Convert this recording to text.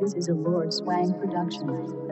This is a Lord Swang production.